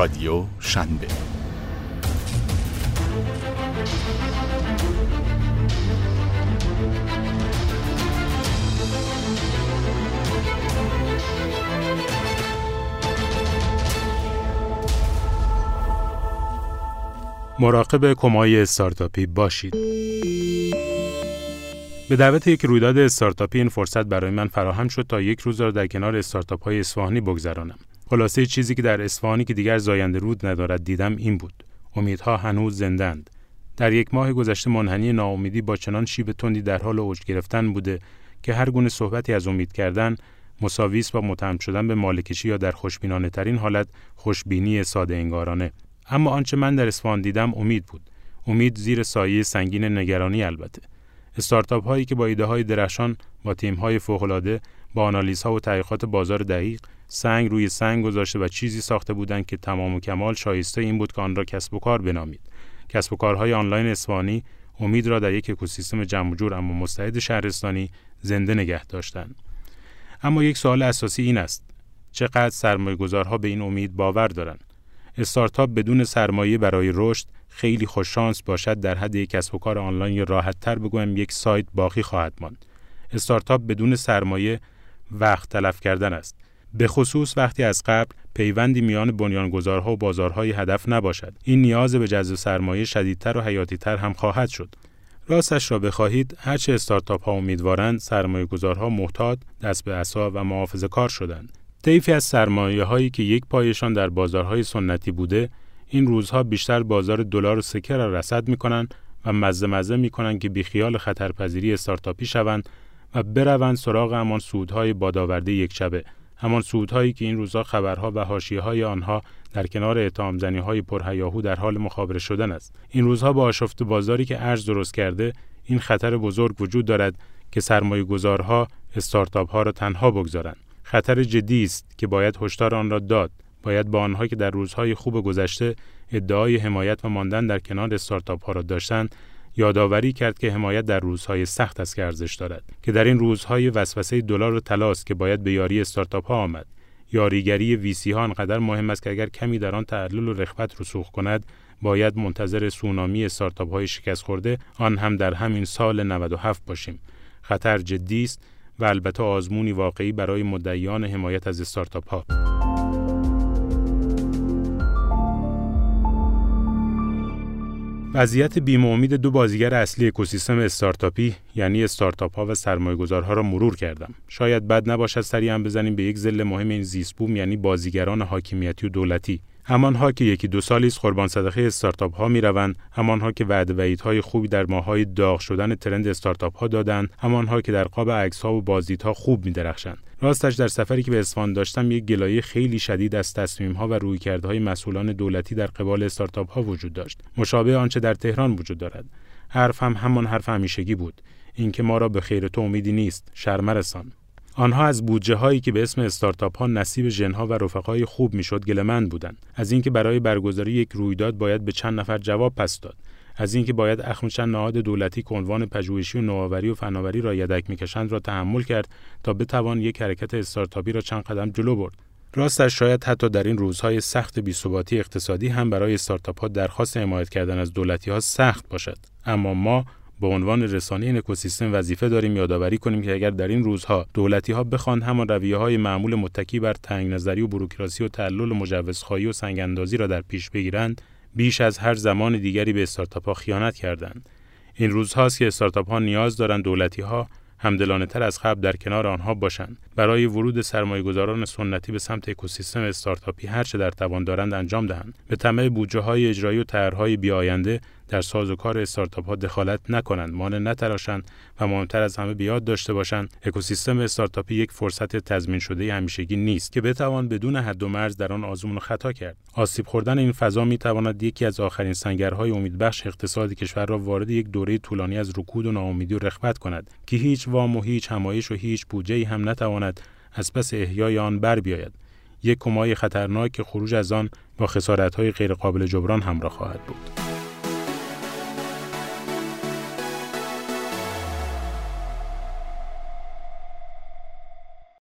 رادیو شنبه مراقب کمای استارتاپی باشید. به دعوت یک رویداد استارتاپی این فرصت برای من فراهم شد تا یک روز را در کنار استارتاپ های اصفهانی بگذرانم. خلاصه چیزی که در اصفهانی که دیگر زاینده رود ندارد دیدم این بود. امیدها هنوز زندند. در یک ماه گذشته منحنی ناامیدی با چنان شیب تندی در حال اوج گرفتن بوده که هر گونه صحبتی از امید کردن مساویس با متهم شدن به مالکشی یا در خوشبینانه ترین حالت خوشبینی ساده انگارانه اما آنچه من در اصفهان دیدم امید بود امید زیر سایه سنگین نگرانی البته استارتاپ هایی که با ایده های درخشان با تیم های فوق با آنالیز ها و تحقیقات بازار دقیق سنگ روی سنگ گذاشته و چیزی ساخته بودند که تمام و کمال شایسته این بود که آن را کسب و کار بنامید کسب و کارهای آنلاین اصفهانی امید را در یک اکوسیستم جمع جور اما مستعد شهرستانی زنده نگه داشتند اما یک سوال اساسی این است چقدر سرمایه گذارها به این امید باور دارند استارتاپ بدون سرمایه برای رشد خیلی خوششانس باشد در حد یک کسب و کار آنلاین یا راحت تر بگویم یک سایت باقی خواهد ماند. استارتاپ بدون سرمایه وقت تلف کردن است. به خصوص وقتی از قبل پیوندی میان بنیانگذارها و بازارهای هدف نباشد. این نیاز به جذب سرمایه شدیدتر و حیاتیتر هم خواهد شد. راستش را بخواهید هرچه استارتاپ ها امیدوارند سرمایه گذارها محتاط دست به اصا و محافظه کار شدند طیفی از سرمایه هایی که یک پایشان در بازارهای سنتی بوده این روزها بیشتر بازار دلار و سکه را رصد می کنند و مزه مزه می کنند که بیخیال خطرپذیری استارتاپی شوند و بروند سراغ همان سودهای بادآورده یک شبه همان سودهایی که این روزها خبرها و حاشیه های آنها در کنار اتهام زنی های پرهیاهو در حال مخابره شدن است. این روزها با آشفت بازاری که ارز درست کرده این خطر بزرگ وجود دارد که سرمایه گذارها استارتاپ ها را تنها بگذارند. خطر جدی است که باید هشدار آن را داد. باید با آنها که در روزهای خوب گذشته ادعای حمایت و ماندن در کنار استارتاپ ها را داشتند یادآوری کرد که حمایت در روزهای سخت است که ارزش دارد که در این روزهای وسوسه دلار و طلاست که باید به یاری استارتاپ ها آمد یاریگری ویسی ها انقدر مهم است که اگر کمی در آن تعلل و رخوت رسوخ کند باید منتظر سونامی استارتاپ های شکست خورده آن هم در همین سال 97 باشیم خطر جدی است و البته آزمونی واقعی برای مدعیان حمایت از استارتاپ ها. وضعیت بیم امید دو بازیگر اصلی اکوسیستم استارتاپی یعنی استارتاپ ها و سرمایه گذارها را مرور کردم. شاید بد نباشد سری هم بزنیم به یک زل مهم این زیست بوم یعنی بازیگران حاکمیتی و دولتی همانها که یکی دو سالی است قربان صدقه استارتاپ ها می‌روند همانها که وعده های خوبی در ماهای داغ شدن ترند استارتاپ ها دادند همانها که در قاب عکس ها و بازدیدها خوب میدرخشند. راستش در سفری که به اصفهان داشتم یک گلایه خیلی شدید از تصمیم ها و رویکردهای مسئولان دولتی در قبال استارتاپ ها وجود داشت. مشابه آنچه در تهران وجود دارد. حرف هم همان حرف همیشگی بود. اینکه ما را به خیر تو امیدی نیست. شرمرسان آنها از بودجه هایی که به اسم استارتاپ ها نصیب ژنها و رفقای خوب می‌شد گلمند بودند. از اینکه برای برگزاری یک رویداد باید به چند نفر جواب پس داد. از اینکه باید اخم چند نهاد دولتی که عنوان پژوهشی و نوآوری و فناوری را یدک می‌کشند را تحمل کرد تا بتوان یک حرکت استارتاپی را چند قدم جلو برد. راستش شاید حتی در این روزهای سخت بیثباتی اقتصادی هم برای استارتاپ ها درخواست حمایت کردن از دولتی ها سخت باشد. اما ما به عنوان رسانه این اکوسیستم وظیفه داریم یادآوری کنیم که اگر در این روزها دولتی ها بخوان همان رویه های معمول متکی بر تنگ نظری و بروکراسی و تعلل و مجوزخواهی و سنگ اندازی را در پیش بگیرند بیش از هر زمان دیگری به استارتاپ ها خیانت کردند. این روزهاست که استارتاپ ها نیاز دارند دولتی ها همدلانه تر از قبل در کنار آنها باشند. برای ورود سرمایه گذاران سنتی به سمت اکوسیستم استارتاپی هرچه در توان دارند انجام دهند. به طمع بودجه های اجرایی و طرحهای بیاینده در سازوکار استارتاپ ها دخالت نکنند مانع نتراشند و مهمتر از همه بیاد داشته باشند. اکوسیستم استارتاپی یک فرصت تضمین شده همیشگی نیست که بتوان بدون حد و مرز در آن آزمون و خطا کرد. آسیب خوردن این فضا می تواند یکی از آخرین سنگرهای امیدبخش اقتصاد کشور را وارد یک دوره طولانی از رکود و ناامیدی و رخوت کند که هیچ وام و هیچ همایش و هیچ بودجه هم نتواند از پس احیای آن بر بیاید. یک کمای خطرناک که خروج از آن با خسارت‌های غیرقابل جبران همراه خواهد بود.